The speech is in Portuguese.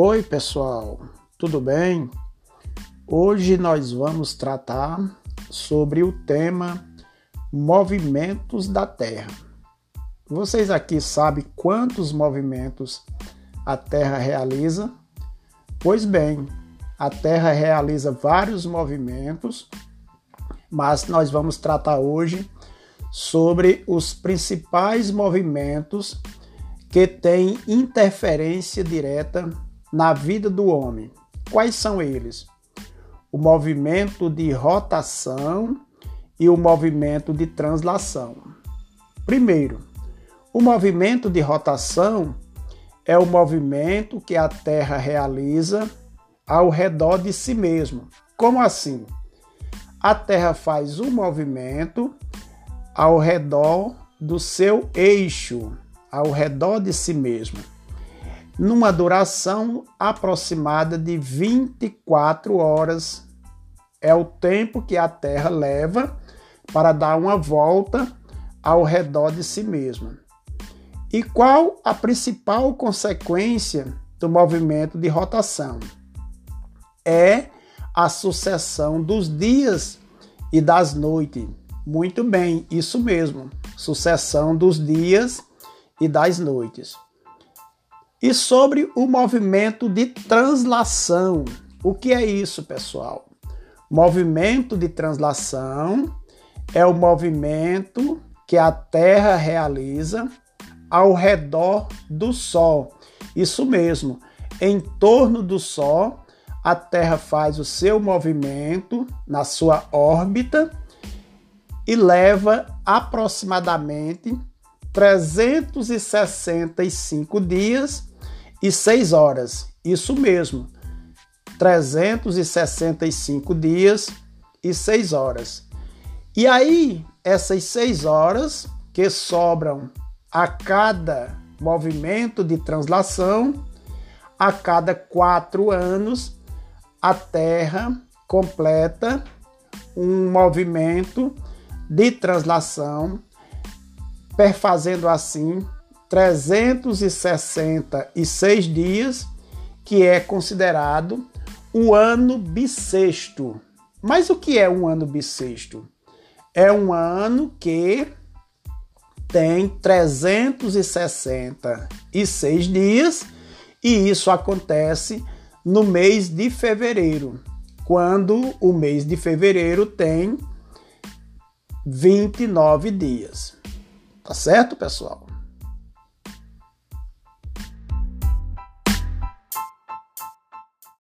Oi, pessoal, tudo bem? Hoje nós vamos tratar sobre o tema movimentos da Terra. Vocês aqui sabem quantos movimentos a Terra realiza? Pois bem, a Terra realiza vários movimentos, mas nós vamos tratar hoje sobre os principais movimentos que têm interferência direta na vida do homem. Quais são eles? O movimento de rotação e o movimento de translação. Primeiro, o movimento de rotação é o movimento que a Terra realiza ao redor de si mesmo. Como assim? A Terra faz um movimento ao redor do seu eixo, ao redor de si mesmo numa duração aproximada de 24 horas. É o tempo que a Terra leva para dar uma volta ao redor de si mesma. E qual a principal consequência do movimento de rotação? É a sucessão dos dias e das noites. Muito bem, isso mesmo, sucessão dos dias e das noites. E sobre o movimento de translação. O que é isso, pessoal? Movimento de translação é o movimento que a Terra realiza ao redor do Sol. Isso mesmo, em torno do Sol, a Terra faz o seu movimento na sua órbita e leva aproximadamente 365 dias e 6 horas. Isso mesmo, 365 dias e 6 horas. E aí, essas 6 horas que sobram a cada movimento de translação, a cada quatro anos, a Terra completa um movimento de translação, perfazendo assim 366 dias, que é considerado o ano bissexto. Mas o que é um ano bissexto? É um ano que tem 366 dias e isso acontece no mês de fevereiro, quando o mês de fevereiro tem 29 dias. Tá certo, pessoal?